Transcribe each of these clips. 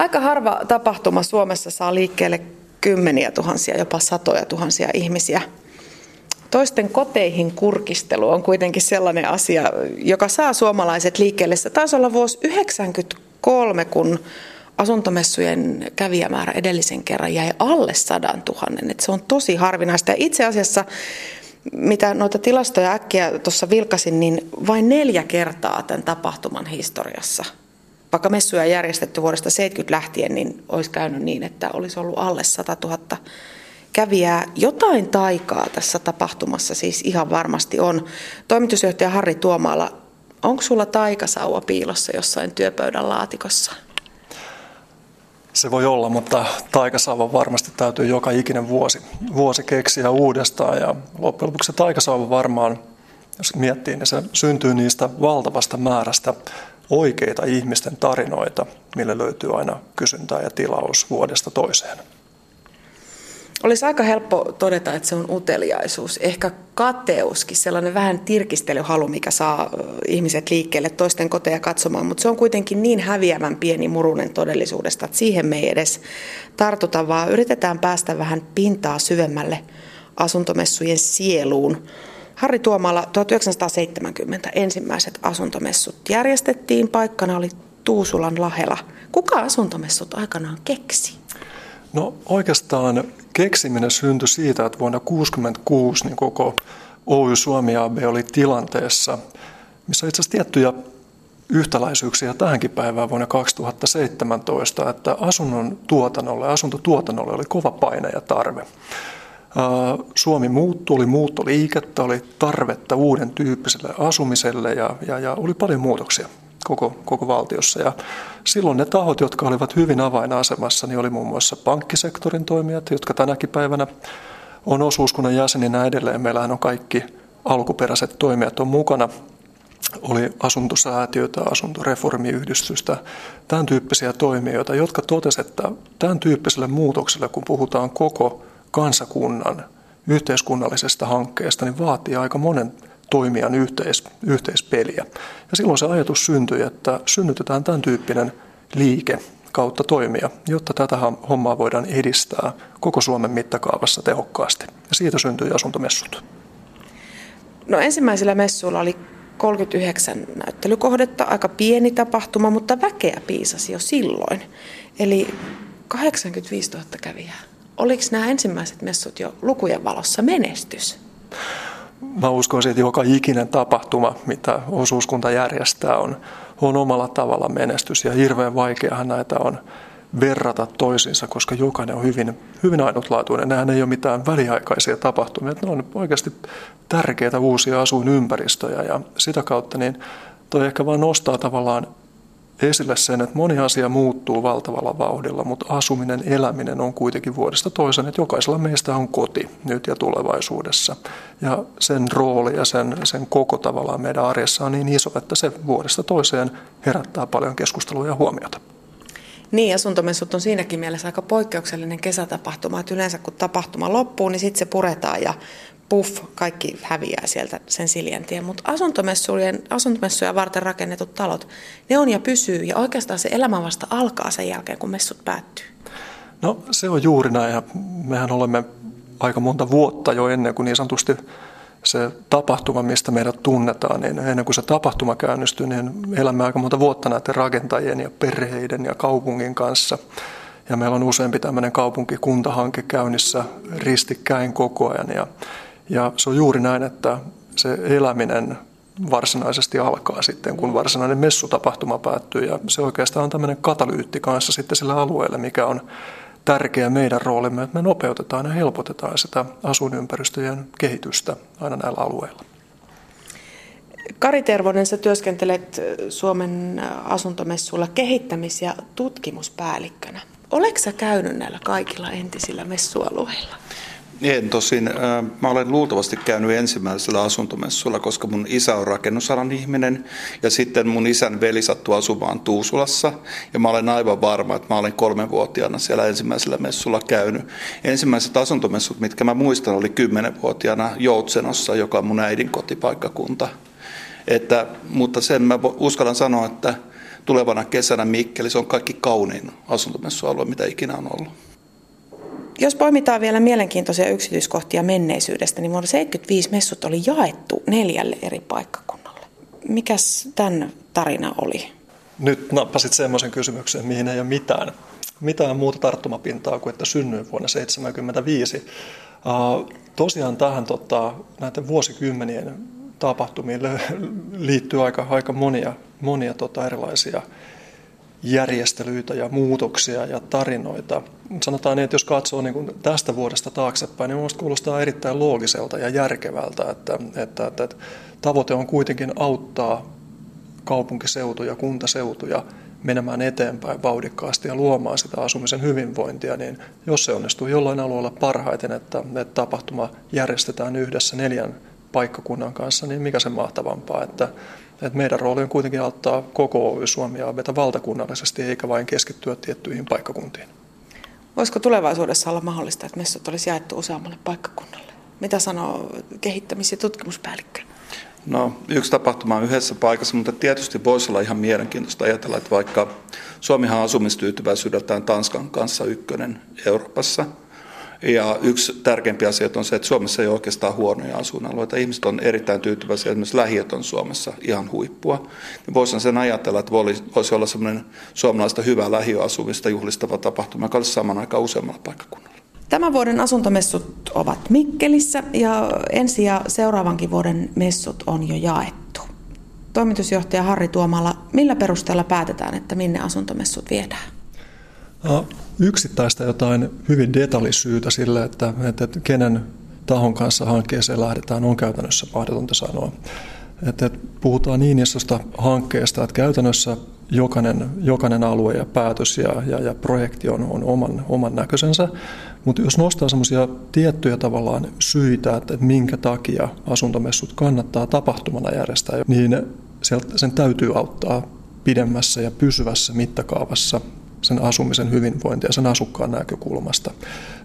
Aika harva tapahtuma Suomessa saa liikkeelle kymmeniä tuhansia, jopa satoja tuhansia ihmisiä. Toisten koteihin kurkistelu on kuitenkin sellainen asia, joka saa suomalaiset liikkeelle. Se taisi olla vuosi 1993, kun asuntomessujen kävijämäärä edellisen kerran jäi alle sadan tuhannen. se on tosi harvinaista. Ja itse asiassa, mitä noita tilastoja äkkiä tuossa vilkasin, niin vain neljä kertaa tämän tapahtuman historiassa – vaikka messuja järjestetty vuodesta 70 lähtien, niin olisi käynyt niin, että olisi ollut alle 100 000 kävijää. Jotain taikaa tässä tapahtumassa siis ihan varmasti on. Toimitusjohtaja Harri Tuomaala, onko sulla taikasauva piilossa jossain työpöydän laatikossa? Se voi olla, mutta taikasauva varmasti täytyy joka ikinen vuosi, vuosi keksiä uudestaan. Ja loppujen lopuksi se taikasauva varmaan, jos miettii, niin se syntyy niistä valtavasta määrästä oikeita ihmisten tarinoita, mille löytyy aina kysyntää ja tilaus vuodesta toiseen. Olisi aika helppo todeta, että se on uteliaisuus, ehkä kateuskin, sellainen vähän tirkistelyhalu, mikä saa ihmiset liikkeelle toisten koteja katsomaan, mutta se on kuitenkin niin häviävän pieni murunen todellisuudesta, että siihen me ei edes tartuta, vaan yritetään päästä vähän pintaa syvemmälle asuntomessujen sieluun. Harri Tuomala 1970 ensimmäiset asuntomessut järjestettiin. Paikkana oli Tuusulan lahela. Kuka asuntomessut aikanaan keksi? No oikeastaan keksiminen syntyi siitä, että vuonna 1966 niin koko Oy Suomi AB oli tilanteessa, missä itse asiassa tiettyjä yhtäläisyyksiä tähänkin päivään vuonna 2017, että asunnon tuotannolle, asuntotuotannolle oli kova paine ja tarve. Suomi muuttui, oli muuttoliikettä, oli tarvetta uuden tyyppiselle asumiselle ja, ja, ja oli paljon muutoksia koko, koko valtiossa. Ja silloin ne tahot, jotka olivat hyvin avainasemassa, niin oli muun muassa pankkisektorin toimijat, jotka tänäkin päivänä on osuuskunnan jäseninä edelleen. Meillähän on kaikki alkuperäiset toimijat on mukana. Oli asuntosäätiötä, asuntoreformiyhdistystä, tämän tyyppisiä toimijoita, jotka totesivat, että tämän tyyppiselle muutokselle, kun puhutaan koko kansakunnan yhteiskunnallisesta hankkeesta, niin vaatii aika monen toimijan yhteis, yhteispeliä. Ja silloin se ajatus syntyi, että synnytetään tämän tyyppinen liike kautta toimia, jotta tätä hommaa voidaan edistää koko Suomen mittakaavassa tehokkaasti. Ja siitä syntyi asuntomessut. No ensimmäisellä messuilla oli 39 näyttelykohdetta, aika pieni tapahtuma, mutta väkeä piisasi jo silloin. Eli 85 000 kävijää. Oliko nämä ensimmäiset messut jo lukujen valossa menestys? Mä uskoisin, että joka ikinen tapahtuma, mitä osuuskunta järjestää, on, on omalla tavalla menestys. Ja hirveän vaikeahan näitä on verrata toisiinsa, koska jokainen on hyvin, hyvin ainutlaatuinen. Nämä ei ole mitään väliaikaisia tapahtumia. Ne on oikeasti tärkeitä uusia asuinympäristöjä ja sitä kautta niin toi ehkä vain nostaa tavallaan esille sen, että moni asia muuttuu valtavalla vauhdilla, mutta asuminen, eläminen on kuitenkin vuodesta toiseen, että jokaisella meistä on koti nyt ja tulevaisuudessa. Ja sen rooli ja sen, sen koko tavallaan meidän arjessa on niin iso, että se vuodesta toiseen herättää paljon keskustelua ja huomiota. Niin, asuntomessut on siinäkin mielessä aika poikkeuksellinen kesätapahtuma, että yleensä kun tapahtuma loppuu, niin sitten se puretaan ja puff, kaikki häviää sieltä sen siljentien. Mutta asuntomessujen, asuntomessuja varten rakennetut talot, ne on ja pysyy ja oikeastaan se elämä vasta alkaa sen jälkeen, kun messut päättyy. No se on juuri näin ja mehän olemme aika monta vuotta jo ennen kuin niin sanotusti se tapahtuma, mistä meidät tunnetaan, niin ennen kuin se tapahtuma käynnistyy, niin elämme aika monta vuotta näiden rakentajien ja perheiden ja kaupungin kanssa. Ja meillä on useampi tämmöinen kaupunkikuntahanke käynnissä ristikkäin koko ajan. Ja ja se on juuri näin, että se eläminen varsinaisesti alkaa sitten, kun varsinainen messutapahtuma päättyy. Ja se oikeastaan on tämmöinen katalyytti kanssa sitten sillä alueella, mikä on tärkeä meidän roolimme, että me nopeutetaan ja helpotetaan sitä asuinympäristöjen kehitystä aina näillä alueilla. Kari Tervonen, sä työskentelet Suomen asuntomessuilla kehittämis- ja tutkimuspäällikkönä. Oletko sä käynyt näillä kaikilla entisillä messualueilla? En tosin. Mä olen luultavasti käynyt ensimmäisellä asuntomessulla, koska mun isä on rakennusalan ihminen ja sitten mun isän veli sattui asumaan Tuusulassa ja mä olen aivan varma, että mä olen kolmenvuotiaana siellä ensimmäisellä messulla käynyt. Ensimmäiset asuntomessut, mitkä mä muistan, oli kymmenenvuotiaana Joutsenossa, joka on mun äidin kotipaikkakunta. Että, mutta sen mä uskallan sanoa, että tulevana kesänä Mikkeli. Se on kaikki kaunein asuntomessualue, mitä ikinä on ollut. Jos poimitaan vielä mielenkiintoisia yksityiskohtia menneisyydestä, niin vuonna 1975 messut oli jaettu neljälle eri paikkakunnalle. Mikäs tämän tarina oli? Nyt nappasit semmoisen kysymyksen, mihin ei ole mitään, mitään muuta tarttumapintaa kuin että synnyin vuonna 1975. Uh, tosiaan tähän tota, näiden vuosikymmenien tapahtumiin liittyy aika, aika monia, monia tota, erilaisia järjestelyitä ja muutoksia ja tarinoita. Sanotaan niin, että jos katsoo niin kuin tästä vuodesta taaksepäin, niin minusta kuulostaa erittäin loogiselta ja järkevältä, että, että, että, että tavoite on kuitenkin auttaa kaupunkiseutuja, kuntaseutuja menemään eteenpäin vauhdikkaasti ja luomaan sitä asumisen hyvinvointia, niin jos se onnistuu jollain alueella parhaiten, että, että tapahtuma järjestetään yhdessä neljän paikkakunnan kanssa, niin mikä se mahtavampaa, että, että meidän rooli on kuitenkin auttaa koko Oy Suomi vetä valtakunnallisesti eikä vain keskittyä tiettyihin paikkakuntiin. Voisiko tulevaisuudessa olla mahdollista, että messut olisi jaettu useammalle paikkakunnalle? Mitä sanoo kehittämis- ja tutkimuspäällikkö? No, yksi tapahtuma on yhdessä paikassa, mutta tietysti voisi olla ihan mielenkiintoista ajatella, että vaikka Suomihan on asumistyytyväisyydeltään Tanskan kanssa ykkönen Euroopassa – ja yksi tärkeimpiä asioita on se, että Suomessa ei ole oikeastaan huonoja asuinalueita. Ihmiset on erittäin tyytyväisiä, esimerkiksi lähiöt on Suomessa ihan huippua. Niin voisin sen ajatella, että voisi olla semmoinen suomalaista hyvää lähiöasumista juhlistava tapahtuma, joka olisi saman aikaan useammalla paikkakunnalla. Tämän vuoden asuntomessut ovat Mikkelissä ja ensi ja seuraavankin vuoden messut on jo jaettu. Toimitusjohtaja Harri Tuomala, millä perusteella päätetään, että minne asuntomessut viedään? Yksittäistä jotain hyvin detallisyytä sille, että, että, kenen tahon kanssa hankkeeseen lähdetään, on käytännössä mahdotonta sanoa. Että, puhutaan niin isosta hankkeesta, että käytännössä jokainen, jokainen alue ja päätös ja, ja, ja projekti on, on oman, oman näköisensä. Mutta jos nostaa semmoisia tiettyjä tavallaan syitä, että minkä takia asuntomessut kannattaa tapahtumana järjestää, niin sen täytyy auttaa pidemmässä ja pysyvässä mittakaavassa sen asumisen hyvinvointia sen asukkaan näkökulmasta.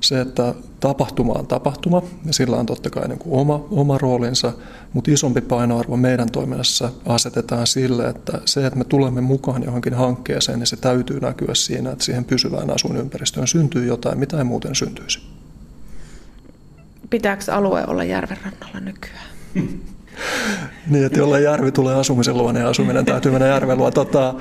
Se, että tapahtuma on tapahtuma, ja sillä on totta kai niin kuin oma, oma roolinsa, mutta isompi painoarvo meidän toiminnassa asetetaan sille, että se, että me tulemme mukaan johonkin hankkeeseen, niin se täytyy näkyä siinä, että siihen pysyvään asuinympäristöön syntyy jotain, mitä ei muuten syntyisi. Pitääkö alue olla järven rannalla nykyään? niin, että jolle järvi tulee asumisen luonne ja asuminen täytyy mennä järven luo. Tota,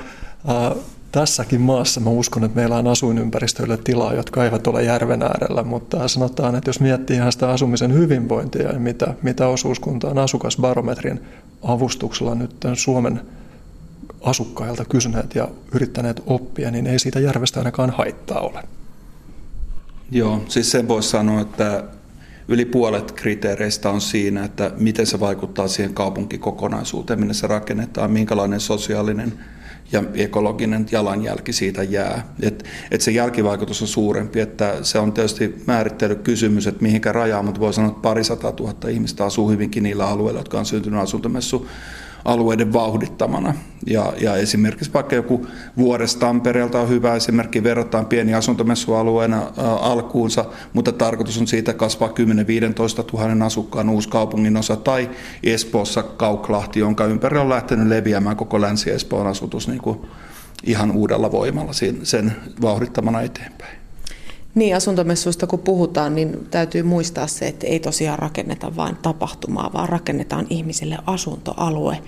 tässäkin maassa mä uskon, että meillä on asuinympäristöille tilaa, jotka eivät ole järven äärellä, mutta sanotaan, että jos miettii ihan sitä asumisen hyvinvointia ja mitä, mitä osuuskunta on asukasbarometrin avustuksella nyt Suomen asukkailta kysyneet ja yrittäneet oppia, niin ei siitä järvestä ainakaan haittaa ole. Joo, siis sen voisi sanoa, että yli puolet kriteereistä on siinä, että miten se vaikuttaa siihen kaupunkikokonaisuuteen, minne se rakennetaan, minkälainen sosiaalinen ja ekologinen jalanjälki siitä jää. Et, et se jälkivaikutus on suurempi, että se on tietysti määrittelykysymys, että mihinkä rajaa, mutta voi sanoa, että parisata tuhatta ihmistä asuu hyvinkin niillä alueilla, jotka on syntynyt asuntomessu alueiden vauhdittamana. Ja, ja esimerkiksi vaikka joku vuodesta Tampereelta on hyvä esimerkki, verrataan pieni asuntomessualueena alkuunsa, mutta tarkoitus on siitä kasvaa 10-15 000 asukkaan uusi kaupungin osa, tai Espoossa Kauklahti, jonka ympärillä on lähtenyt leviämään koko Länsi-Espoon asutus niin kuin ihan uudella voimalla sen vauhdittamana eteenpäin. Niin, asuntomessuista kun puhutaan, niin täytyy muistaa se, että ei tosiaan rakenneta vain tapahtumaa, vaan rakennetaan ihmisille asuntoalue.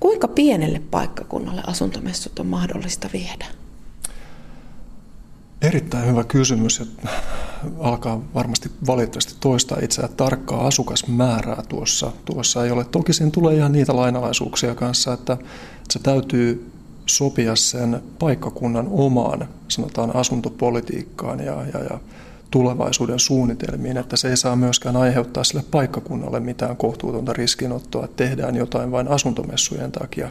Kuinka pienelle paikkakunnalle asuntomessut on mahdollista viedä? Erittäin hyvä kysymys. Alkaa varmasti valitettavasti toistaa itseään tarkkaa asukasmäärää tuossa. Tuossa ei ole. Toki siinä tulee ihan niitä lainalaisuuksia kanssa, että se täytyy sopia sen paikkakunnan omaan, sanotaan asuntopolitiikkaan ja, ja, ja tulevaisuuden suunnitelmiin, että se ei saa myöskään aiheuttaa sille paikkakunnalle mitään kohtuutonta riskinottoa, että tehdään jotain vain asuntomessujen takia.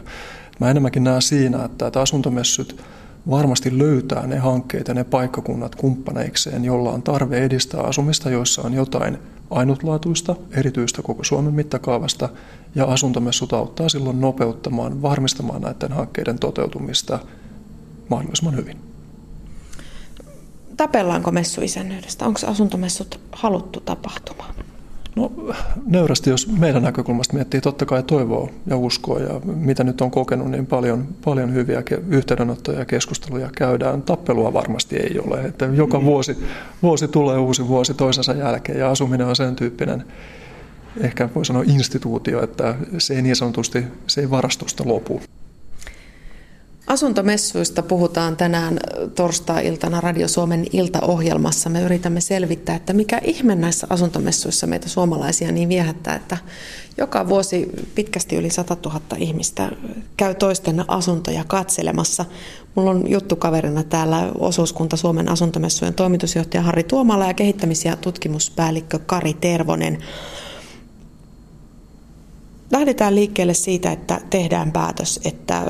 Mä enemmänkin näen siinä, että, että asuntomessyt varmasti löytää ne hankkeet ja ne paikkakunnat kumppaneikseen, jolla on tarve edistää asumista, joissa on jotain ainutlaatuista, erityistä koko Suomen mittakaavasta, ja asuntomessut auttaa silloin nopeuttamaan, varmistamaan näiden hankkeiden toteutumista mahdollisimman hyvin. Tapellaanko messuisännyydestä? Onko asuntomessut haluttu tapahtuma? No nöyrästi, jos meidän näkökulmasta miettii, totta kai toivoa ja uskoa ja mitä nyt on kokenut, niin paljon, paljon hyviä yhteydenottoja ja keskusteluja käydään. Tappelua varmasti ei ole, että joka mm. vuosi, vuosi tulee uusi vuosi toisensa jälkeen ja asuminen on sen tyyppinen ehkä voi sanoa instituutio, että se ei niin sanotusti, se ei varastosta lopu. Asuntomessuista puhutaan tänään torstai-iltana Radio Suomen iltaohjelmassa. Me yritämme selvittää, että mikä ihme näissä asuntomessuissa meitä suomalaisia niin viehättää, että joka vuosi pitkästi yli 100 000 ihmistä käy toisten asuntoja katselemassa. Mulla on juttukaverina täällä osuuskunta Suomen asuntomessujen toimitusjohtaja Harri Tuomala ja kehittämis- ja tutkimuspäällikkö Kari Tervonen. Lähdetään liikkeelle siitä, että tehdään päätös, että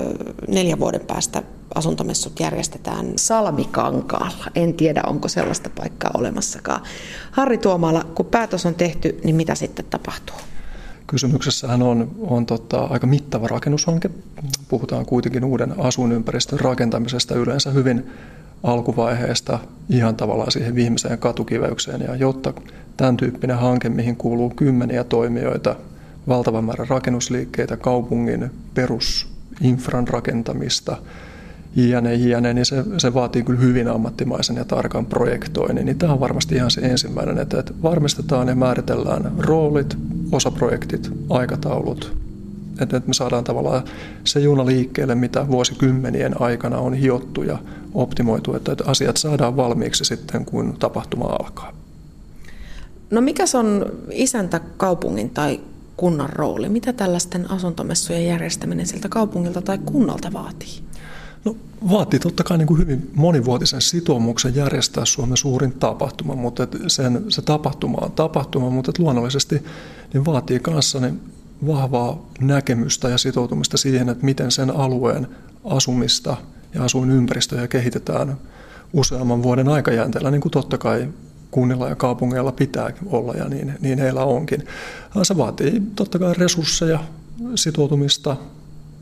neljän vuoden päästä asuntomessut järjestetään Salmikankaalla. En tiedä, onko sellaista paikkaa olemassakaan. Harri Tuomala, kun päätös on tehty, niin mitä sitten tapahtuu? Kysymyksessähän on, on tota, aika mittava rakennushanke. Puhutaan kuitenkin uuden asuinympäristön rakentamisesta yleensä hyvin alkuvaiheesta ihan tavallaan siihen viimeiseen katukiveykseen. Ja jotta tämän tyyppinen hanke, mihin kuuluu kymmeniä toimijoita, valtava määrä rakennusliikkeitä, kaupungin perusinfran rakentamista, jne, jne, niin se, se vaatii kyllä hyvin ammattimaisen ja tarkan projektoinnin. Niin tämä on varmasti ihan se ensimmäinen, että, että varmistetaan ja määritellään roolit, osaprojektit, aikataulut, että, että me saadaan tavallaan se juna liikkeelle, mitä vuosikymmenien aikana on hiottu ja optimoitu, että, että asiat saadaan valmiiksi sitten, kun tapahtuma alkaa. No mikä on isäntä kaupungin tai kunnan rooli? Mitä tällaisten asuntomessujen järjestäminen siltä kaupungilta tai kunnalta vaatii? No, vaatii totta kai niin kuin hyvin monivuotisen sitoumuksen järjestää Suomen suurin tapahtuma, mutta sen, se tapahtuma on tapahtuma, mutta luonnollisesti niin vaatii kanssa niin vahvaa näkemystä ja sitoutumista siihen, että miten sen alueen asumista ja asuinympäristöjä kehitetään useamman vuoden aikajänteellä, niin kuin totta kai kunnilla ja kaupungeilla pitää olla ja niin, niin heillä onkin. Se vaatii totta kai resursseja, sitoutumista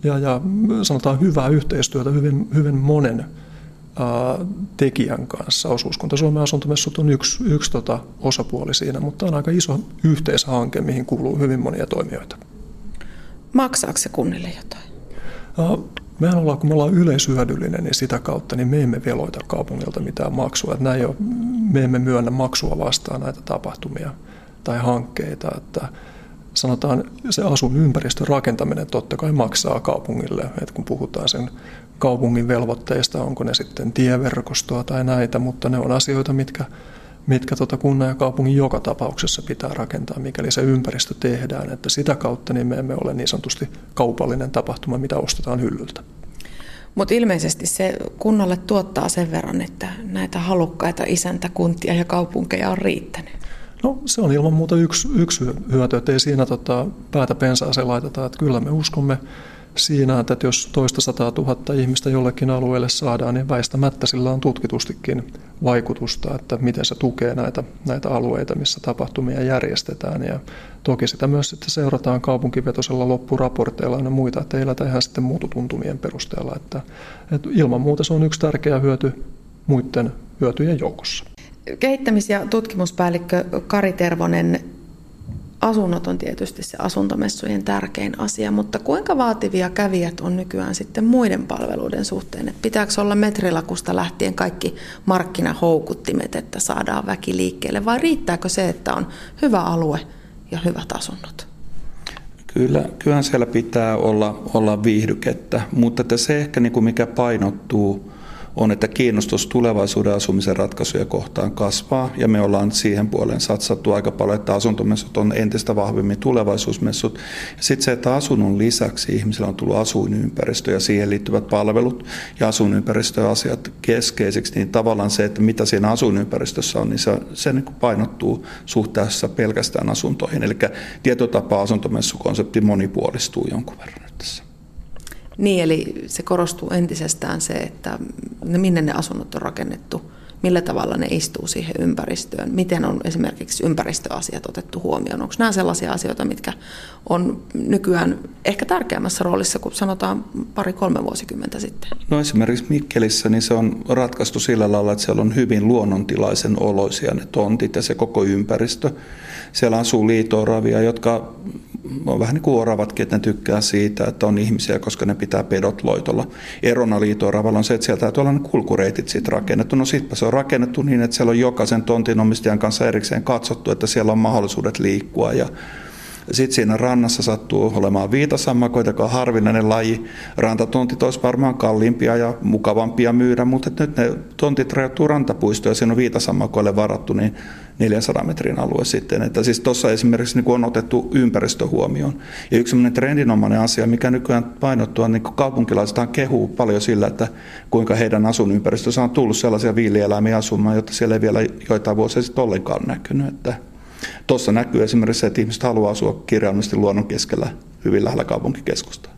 ja, ja sanotaan hyvää yhteistyötä hyvin, hyvin monen ää, tekijän kanssa. Osuuskunta Suomen asuntomessut on yksi, yksi tota osapuoli siinä, mutta on aika iso yhteishanke, mihin kuuluu hyvin monia toimijoita. Maksaako se kunnille jotain? Mehän ollaan, kun me ollaan yleisyödyllinen, niin sitä kautta niin me emme veloita kaupungilta mitään maksua. Että näin ole, me emme myönnä maksua vastaan näitä tapahtumia tai hankkeita. Että sanotaan, se asun ympäristön rakentaminen totta kai maksaa kaupungille. Että kun puhutaan sen kaupungin velvoitteista, onko ne sitten tieverkostoa tai näitä, mutta ne on asioita, mitkä mitkä tuota kunnan ja kaupungin joka tapauksessa pitää rakentaa, mikäli se ympäristö tehdään. Että sitä kautta niin me emme ole niin sanotusti kaupallinen tapahtuma, mitä ostetaan hyllyltä. Mutta ilmeisesti se kunnalle tuottaa sen verran, että näitä halukkaita isäntäkuntia ja kaupunkeja on riittänyt. No se on ilman muuta yksi, yksi hyöty, että ei siinä tota, päätä pensaaseen laiteta. Että kyllä me uskomme siinä, että jos toista sataa tuhatta ihmistä jollekin alueelle saadaan, niin väistämättä sillä on tutkitustikin vaikutusta, että miten se tukee näitä, näitä alueita, missä tapahtumia järjestetään. Ja toki sitä myös sitten seurataan kaupunkivetoisella loppuraporteilla ja muita, että ei elätä ihan sitten muututuntumien perusteella. Että, että ilman muuta se on yksi tärkeä hyöty muiden hyötyjen joukossa. Kehittämis- ja tutkimuspäällikkö Kari Tervonen, asunnot on tietysti se asuntomessujen tärkein asia, mutta kuinka vaativia kävijät on nykyään sitten muiden palveluiden suhteen? Että pitääkö olla metrilakusta lähtien kaikki markkinahoukuttimet, että saadaan väki liikkeelle, vai riittääkö se, että on hyvä alue ja hyvät asunnot? Kyllä, kyllähän siellä pitää olla, olla viihdykettä, mutta että se ehkä niin kuin mikä painottuu on, että kiinnostus tulevaisuuden asumisen ratkaisuja kohtaan kasvaa ja me ollaan siihen puoleen satsattu aika paljon, että asuntomessut on entistä vahvemmin tulevaisuusmessut. Sitten se, että asunnon lisäksi ihmisillä on tullut asuinympäristö ja siihen liittyvät palvelut ja asuinympäristöasiat keskeisiksi, niin tavallaan se, että mitä siinä asuinympäristössä on, niin se, se niin painottuu suhteessa pelkästään asuntoihin. Eli tietotapa asuntomessukonsepti monipuolistuu jonkun verran tässä. Niin, eli se korostuu entisestään se, että minne ne asunnot on rakennettu millä tavalla ne istuu siihen ympäristöön, miten on esimerkiksi ympäristöasiat otettu huomioon. Onko nämä sellaisia asioita, mitkä on nykyään ehkä tärkeämmässä roolissa kuin sanotaan pari-kolme vuosikymmentä sitten? No esimerkiksi Mikkelissä niin se on ratkaistu sillä lailla, että siellä on hyvin luonnontilaisen oloisia ne tontit ja se koko ympäristö. Siellä asuu liitooravia, jotka on vähän niin kuin oravatkin, että ne tykkää siitä, että on ihmisiä, koska ne pitää pedot loitolla. Erona liitooravalla on se, että sieltä täytyy olla ne kulkureitit siitä rakennettu. No sitpä se on rakennettu niin, että siellä on jokaisen tontin omistajan kanssa erikseen katsottu, että siellä on mahdollisuudet liikkua ja sitten siinä rannassa sattuu olemaan viitasammakoita, joka on harvinainen laji. Rantatontit olisi varmaan kalliimpia ja mukavampia myydä, mutta nyt ne tontit rajoittuu rantapuistoon ja siinä on viitasammakoille varattu niin 400 metrin alue sitten. Että siis tuossa esimerkiksi niin on otettu ympäristö huomioon. Ja yksi trendinomainen asia, mikä nykyään painottuu, on niin kaupunkilaiset kehuu paljon sillä, että kuinka heidän asuinympäristössä on tullut sellaisia viilieläimiä asumaan, jotta siellä ei vielä joitain vuosia sitten ollenkaan näkynyt. Että Tuossa näkyy esimerkiksi se, että ihmiset haluaa asua kirjaimellisesti luonnon keskellä hyvin lähellä kaupunkikeskusta.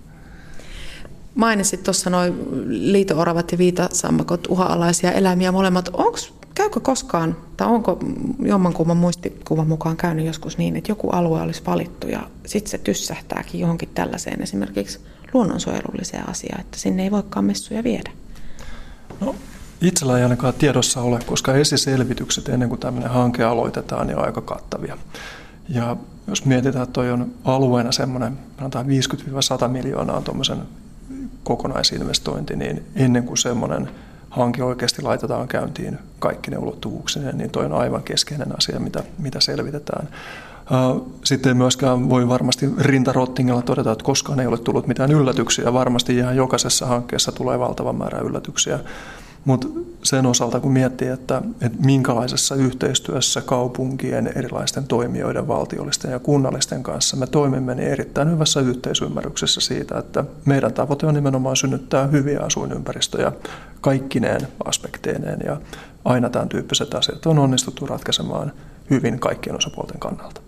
Mainitsit tuossa noin liito-oravat ja viitasammakot uha-alaisia eläimiä molemmat. Onks, käykö koskaan, tai onko jommankumman muistikuvan mukaan käynyt joskus niin, että joku alue olisi valittu ja sitten se tyssähtääkin johonkin tällaiseen esimerkiksi luonnonsuojelulliseen asiaan, että sinne ei voikaan messuja viedä? No, Itsellä ei ainakaan tiedossa ole, koska esiselvitykset ennen kuin tämmöinen hanke aloitetaan, niin on aika kattavia. Ja jos mietitään, että toi on alueena semmoinen 50-100 miljoonaa on tuommoisen kokonaisinvestointi, niin ennen kuin semmoinen hanke oikeasti laitetaan käyntiin kaikki ne ulottuvuuksineen, niin toi on aivan keskeinen asia, mitä, mitä selvitetään. Sitten myöskään voi varmasti rintarottingilla todeta, että koskaan ei ole tullut mitään yllätyksiä. Varmasti ihan jokaisessa hankkeessa tulee valtava määrä yllätyksiä. Mutta sen osalta, kun miettii, että, että minkälaisessa yhteistyössä kaupunkien erilaisten toimijoiden, valtiollisten ja kunnallisten kanssa me toimimme, niin erittäin hyvässä yhteisymmärryksessä siitä, että meidän tavoite on nimenomaan synnyttää hyviä asuinympäristöjä kaikkineen aspekteineen ja aina tämän tyyppiset asiat on onnistuttu ratkaisemaan hyvin kaikkien osapuolten kannalta.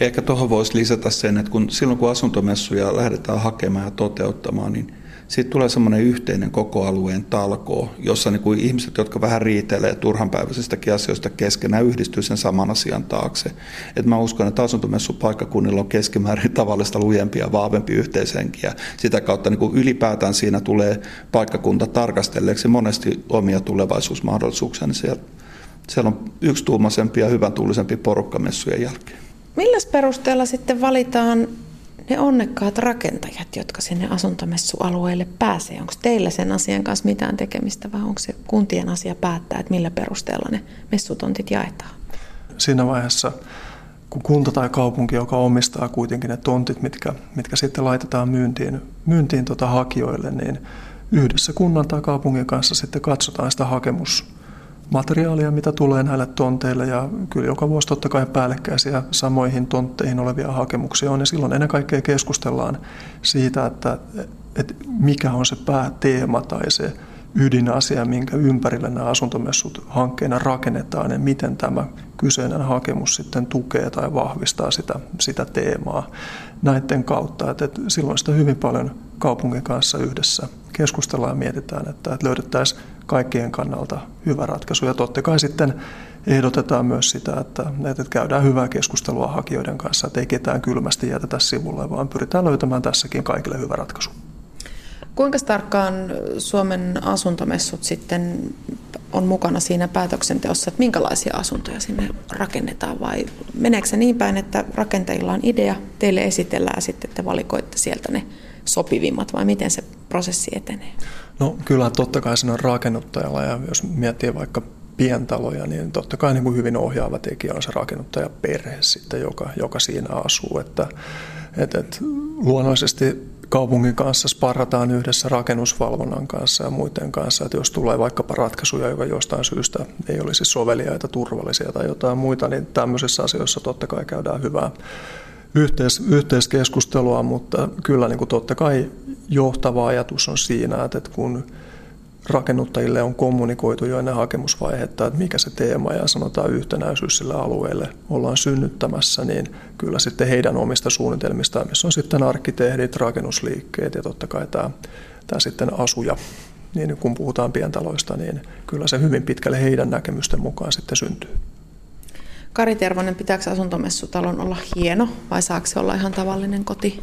Ehkä tuohon voisi lisätä sen, että kun silloin kun asuntomessuja lähdetään hakemaan ja toteuttamaan, niin sitten tulee semmoinen yhteinen koko alueen talkoo, jossa niin kuin ihmiset, jotka vähän riitelee turhanpäiväisistäkin asioista keskenään, yhdistyy sen saman asian taakse. Et mä uskon, että asuntomessupaikkakunnilla on keskimäärin tavallista lujempia ja vahvempi yhteishenkiä. Sitä kautta niin kuin ylipäätään siinä tulee paikkakunta tarkastelleeksi monesti omia tulevaisuusmahdollisuuksia, niin siellä, siellä on yksituumaisempi ja hyvän tuulisempi porukka messujen jälkeen. Millä perusteella sitten valitaan ne onnekkaat rakentajat, jotka sinne asuntomessualueelle pääsee? Onko teillä sen asian kanssa mitään tekemistä vai onko se kuntien asia päättää, että millä perusteella ne messutontit jaetaan? Siinä vaiheessa, kun kunta tai kaupunki, joka omistaa kuitenkin ne tontit, mitkä, mitkä sitten laitetaan myyntiin, myyntiin tota hakijoille, niin yhdessä kunnan tai kaupungin kanssa sitten katsotaan sitä hakemus, materiaalia, mitä tulee näille tonteille. Ja kyllä joka vuosi totta kai päällekkäisiä samoihin tontteihin olevia hakemuksia on. Ja silloin ennen kaikkea keskustellaan siitä, että, että mikä on se pääteema tai se ydinasia, minkä ympärillä nämä asuntomessut hankkeena rakennetaan. Ja miten tämä kyseinen hakemus sitten tukee tai vahvistaa sitä, sitä teemaa näiden kautta. Että, että silloin sitä hyvin paljon kaupungin kanssa yhdessä keskustellaan ja mietitään, että, että löydettäisiin kaikkien kannalta hyvä ratkaisu. Ja totta kai sitten ehdotetaan myös sitä, että, että käydään hyvää keskustelua hakijoiden kanssa, että ei ketään kylmästi jätetä sivulle, vaan pyritään löytämään tässäkin kaikille hyvä ratkaisu. Kuinka tarkkaan Suomen asuntomessut sitten on mukana siinä päätöksenteossa, että minkälaisia asuntoja sinne rakennetaan vai meneekö se niin päin, että rakentajilla on idea, teille esitellään ja sitten te valikoitte sieltä ne sopivimmat vai miten se prosessi etenee? No kyllä totta kai siinä on rakennuttajalla ja jos miettii vaikka pientaloja, niin totta kai niin kuin hyvin ohjaava tekijä on se rakennuttajaperhe sitten, joka, joka siinä asuu. Että, et, et, luonnollisesti kaupungin kanssa sparrataan yhdessä rakennusvalvonnan kanssa ja muiden kanssa, että jos tulee vaikkapa ratkaisuja, joka jostain syystä ei olisi soveliaita, turvallisia tai jotain muita, niin tämmöisissä asioissa totta kai käydään hyvää yhteis, yhteiskeskustelua, mutta kyllä niin kuin totta kai johtava ajatus on siinä, että kun rakennuttajille on kommunikoitu jo ennen hakemusvaihetta, että mikä se teema ja sanotaan yhtenäisyys sille alueelle ollaan synnyttämässä, niin kyllä sitten heidän omista suunnitelmistaan, missä on sitten arkkitehdit, rakennusliikkeet ja totta kai tämä, tämä sitten asuja, niin kun puhutaan pientaloista, niin kyllä se hyvin pitkälle heidän näkemysten mukaan sitten syntyy. Kari Tervonen, pitääkö asuntomessutalon olla hieno vai saako se olla ihan tavallinen koti?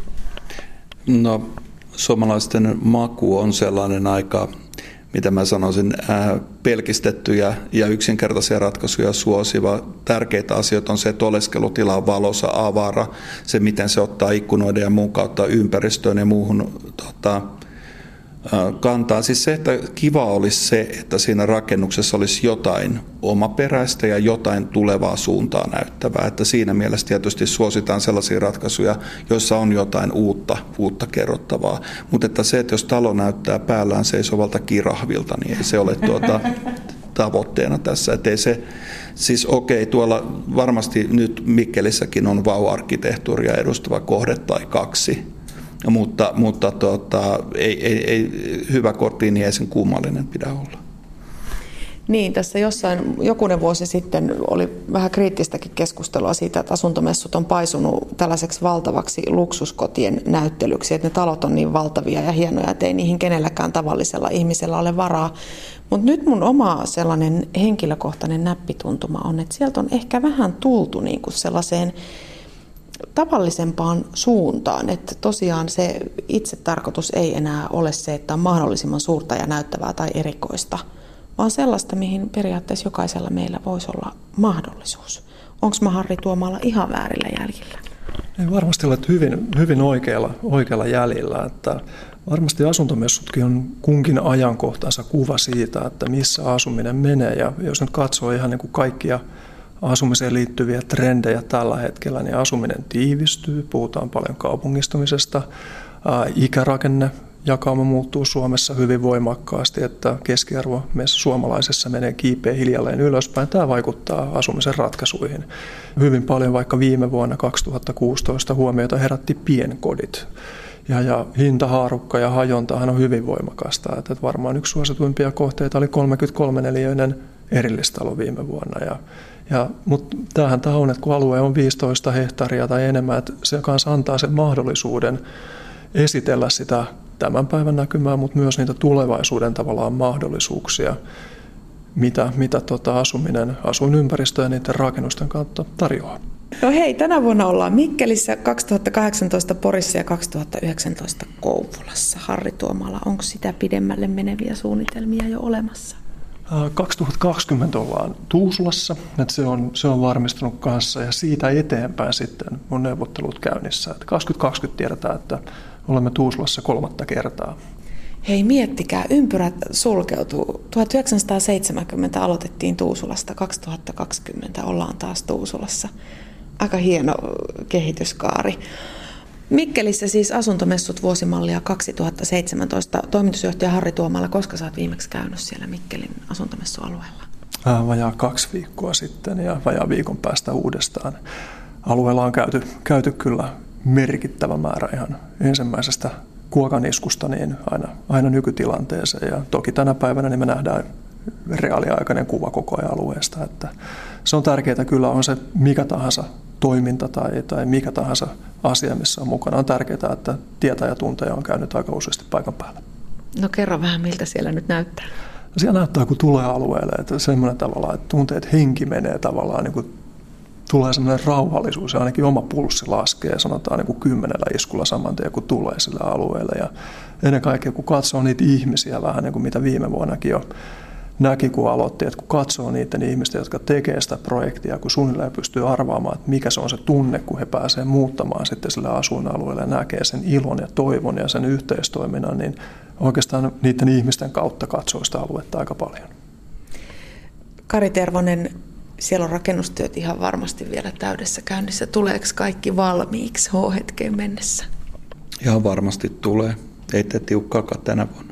No, suomalaisten maku on sellainen aika mitä mä sanoisin, pelkistettyjä ja yksinkertaisia ratkaisuja suosiva. Tärkeitä asioita on se, että oleskelutila on valossa, avara, se miten se ottaa ikkunoiden ja muun kautta ympäristöön ja muuhun tota, kantaa. Siis se, että kiva olisi se, että siinä rakennuksessa olisi jotain omaperäistä ja jotain tulevaa suuntaa näyttävää. Että siinä mielessä tietysti suositaan sellaisia ratkaisuja, joissa on jotain uutta, uutta kerrottavaa. Mutta että se, että jos talo näyttää päällään seisovalta kirahvilta, niin ei se ole tuota tavoitteena tässä. Että ei se, siis okei, tuolla varmasti nyt Mikkelissäkin on vau-arkkitehtuuria edustava kohde tai kaksi, mutta, mutta tota, ei, ei, ei, hyvä kortti niin ei sen kummallinen pidä olla. Niin, tässä jossain jokunen vuosi sitten oli vähän kriittistäkin keskustelua siitä, että asuntomessut on paisunut tällaiseksi valtavaksi luksuskotien näyttelyksi, että ne talot on niin valtavia ja hienoja, että ei niihin kenelläkään tavallisella ihmisellä ole varaa. Mutta nyt mun oma sellainen henkilökohtainen näppituntuma on, että sieltä on ehkä vähän tultu niin kuin sellaiseen tavallisempaan suuntaan, että tosiaan se itse tarkoitus ei enää ole se, että on mahdollisimman suurta ja näyttävää tai erikoista, vaan sellaista, mihin periaatteessa jokaisella meillä voisi olla mahdollisuus. Onko mä Harri Tuomalla ihan väärillä jäljillä? Ei varmasti olet hyvin, hyvin oikealla, oikealla jäljellä. Että varmasti asuntomessutkin on kunkin ajankohtansa kuva siitä, että missä asuminen menee. Ja jos nyt katsoo ihan niin kuin kaikkia asumiseen liittyviä trendejä tällä hetkellä, niin asuminen tiivistyy, puhutaan paljon kaupungistumisesta, ikärakenne jakauma muuttuu Suomessa hyvin voimakkaasti, että keskiarvo meissä suomalaisessa menee kiipeä hiljalleen ylöspäin. Tämä vaikuttaa asumisen ratkaisuihin. Hyvin paljon vaikka viime vuonna 2016 huomiota herätti pienkodit. Ja, ja hintahaarukka ja hajontahan on hyvin voimakasta. Että varmaan yksi suosituimpia kohteita oli 33 neliöinen erillistalo viime vuonna. Ja ja, mutta tämähän tämä on, että kun alue on 15 hehtaaria tai enemmän, että se kanssa antaa sen mahdollisuuden esitellä sitä tämän päivän näkymää, mutta myös niitä tulevaisuuden tavallaan mahdollisuuksia, mitä, mitä tota asuminen, asuinympäristö ja niiden rakennusten kautta tarjoaa. No hei, tänä vuonna ollaan Mikkelissä, 2018 Porissa ja 2019 Kouvolassa. Harri Tuomala, onko sitä pidemmälle meneviä suunnitelmia jo olemassa? 2020 ollaan Tuusulassa, että se on, se on varmistunut kanssa ja siitä eteenpäin sitten on neuvottelut käynnissä. Että 2020 tiedetään, että olemme Tuusulassa kolmatta kertaa. Hei, miettikää, ympyrät sulkeutuu. 1970 aloitettiin Tuusulasta, 2020 ollaan taas Tuusulassa. Aika hieno kehityskaari. Mikkelissä siis asuntomessut vuosimallia 2017. Toimitusjohtaja Harri Tuomalla, koska sä oot viimeksi käynyt siellä Mikkelin asuntomessualueella? Vajaa kaksi viikkoa sitten ja vajaa viikon päästä uudestaan. Alueella on käyty, käyty kyllä merkittävä määrä ihan ensimmäisestä kuokaniskusta niin aina, aina nykytilanteeseen. Ja toki tänä päivänä niin me nähdään reaaliaikainen kuva koko ajan alueesta. Että se on tärkeää kyllä, on se mikä tahansa toiminta tai, tai mikä tahansa asia, missä on mukana. On tärkeää, että tietäjä tunteja on käynyt aika useasti paikan päällä. No kerro vähän, miltä siellä nyt näyttää. Siellä näyttää, kun tulee alueelle, että semmoinen tavalla, että tunteet että henki menee tavallaan niin kuin tulee semmoinen rauhallisuus ja ainakin oma pulssi laskee, sanotaan niin kuin kymmenellä iskulla saman tien, kun tulee sillä alueella. Ja ennen kaikkea, kun katsoo niitä ihmisiä vähän niin kuin mitä viime vuonnakin jo näki, kun aloitti, että kun katsoo niiden ihmisten, jotka tekee sitä projektia, kun suunnilleen pystyy arvaamaan, että mikä se on se tunne, kun he pääsevät muuttamaan sitten sille asuinalueelle ja näkee sen ilon ja toivon ja sen yhteistoiminnan, niin oikeastaan niiden ihmisten kautta katsoo sitä aluetta aika paljon. Kari Tervonen, siellä on rakennustyöt ihan varmasti vielä täydessä käynnissä. Tuleeko kaikki valmiiksi H-hetkeen mennessä? Ihan varmasti tulee. Ei tee tiukkaakaan tänä vuonna.